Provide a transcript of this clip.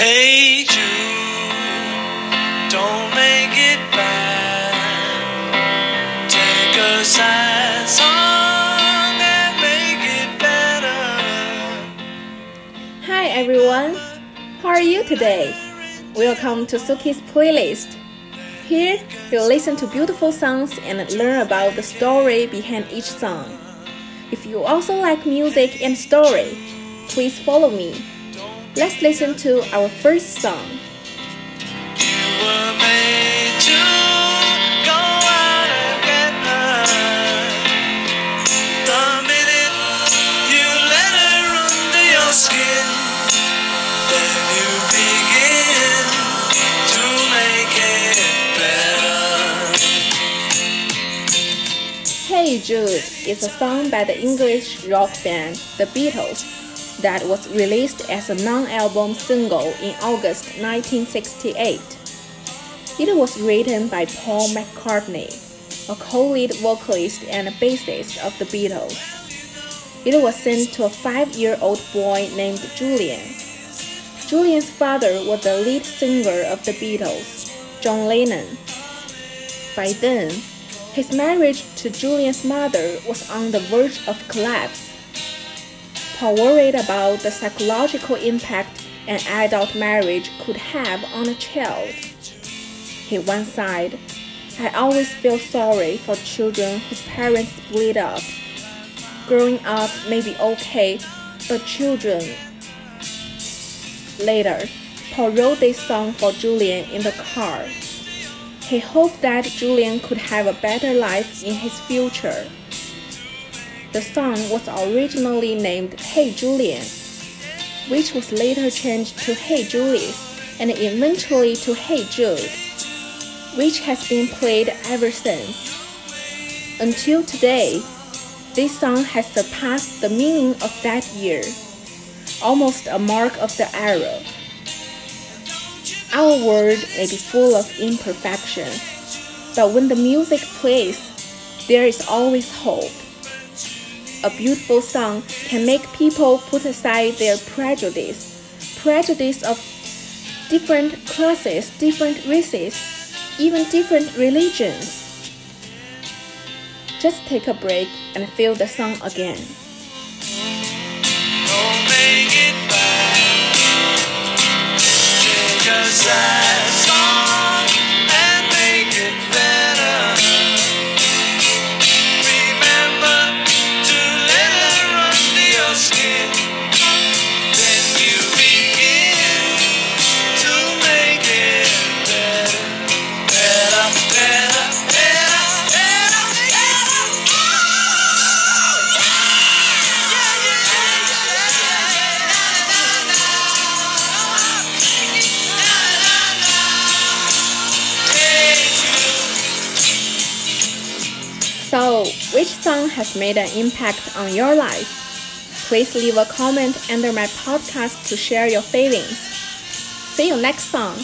Hey Jude, don't make it bad. Take a sad song and make it better. Hi everyone, how are you today? Welcome to Suki's playlist. Here, you'll listen to beautiful songs and learn about the story behind each song. If you also like music and story, please follow me. Let's listen to our first song. Hey Jude is a song by the English rock band The Beatles that was released as a non-album single in August 1968. It was written by Paul McCartney, a co-lead vocalist and bassist of the Beatles. It was sent to a five-year-old boy named Julian. Julian's father was the lead singer of the Beatles, John Lennon. By then, his marriage to Julian's mother was on the verge of collapse. Paul worried about the psychological impact an adult marriage could have on a child. He once said, I always feel sorry for children whose parents split up. Growing up may be okay, but children. Later, Paul wrote this song for Julian in the car. He hoped that Julian could have a better life in his future. The song was originally named Hey Julian, which was later changed to Hey Julius and eventually to Hey Jude, which has been played ever since. Until today, this song has surpassed the meaning of that year, almost a mark of the era. Our world may be full of imperfections, but when the music plays, there is always hope. A beautiful song can make people put aside their prejudice, prejudice of different classes, different races, even different religions. Just take a break and feel the song again. So, which song has made an impact on your life? Please leave a comment under my podcast to share your feelings. See you next song.